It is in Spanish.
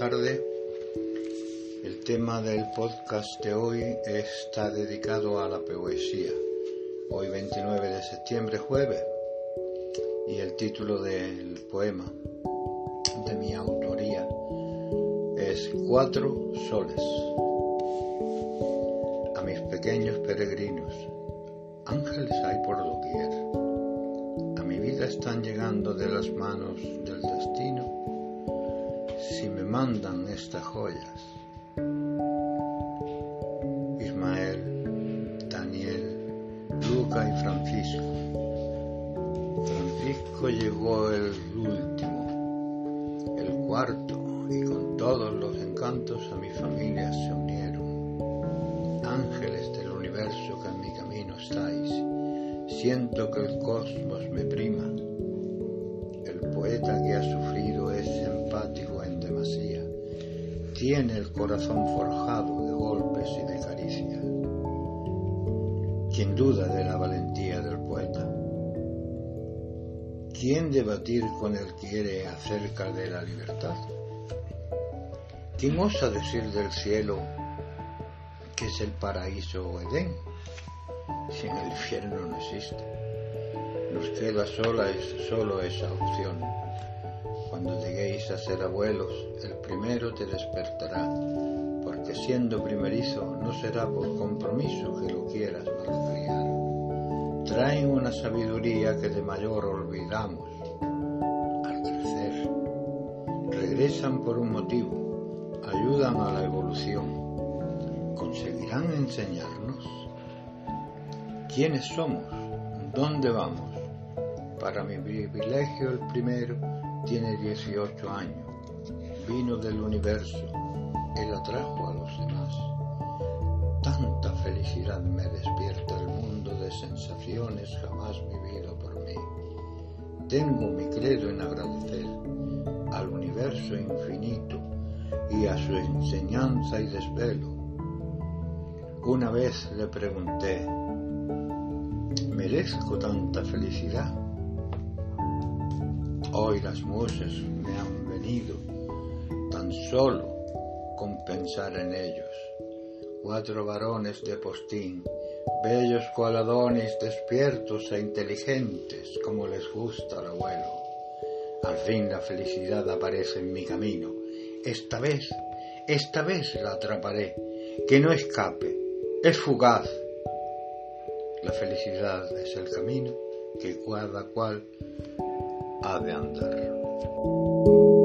tardes. El tema del podcast de hoy está dedicado a la poesía. Hoy 29 de septiembre, jueves, y el título del poema de mi autoría es Cuatro soles. A mis pequeños peregrinos, ángeles hay por doquier. A mi vida están llegando de las manos del destino mandan estas joyas. Ismael, Daniel, Luca y Francisco. Francisco llegó el último, el cuarto, y con todos los encantos a mi familia se unieron. Ángeles del universo que en mi camino estáis, siento que el cosmos me prima. El poeta tiene el corazón forjado de golpes y de caricias. ¿Quién duda de la valentía del poeta? ¿Quién debatir con él quiere acerca de la libertad? ¿Quién osa decir del cielo que es el paraíso o Edén si en el infierno no existe? Nos queda sola es solo esa opción cuando lleguéis a ser abuelos, el primero te despertará, porque siendo primerizo no será por compromiso que lo quieras malcriar. Traen una sabiduría que de mayor olvidamos al crecer. Regresan por un motivo, ayudan a la evolución. ¿Conseguirán enseñarnos? ¿Quiénes somos? ¿Dónde vamos? Para mi privilegio el primero tiene 18 años, vino del universo, él atrajo a los demás. Tanta felicidad me despierta el mundo de sensaciones jamás vivido por mí. Tengo mi credo en agradecer al universo infinito y a su enseñanza y desvelo. Una vez le pregunté, ¿merezco tanta felicidad? Hoy las musas me han venido tan solo con pensar en ellos. Cuatro varones de postín, bellos cualadones, despiertos e inteligentes como les gusta al abuelo. Al fin la felicidad aparece en mi camino. Esta vez, esta vez la atraparé, que no escape, es fugaz. La felicidad es el camino que cada cual ha de andar.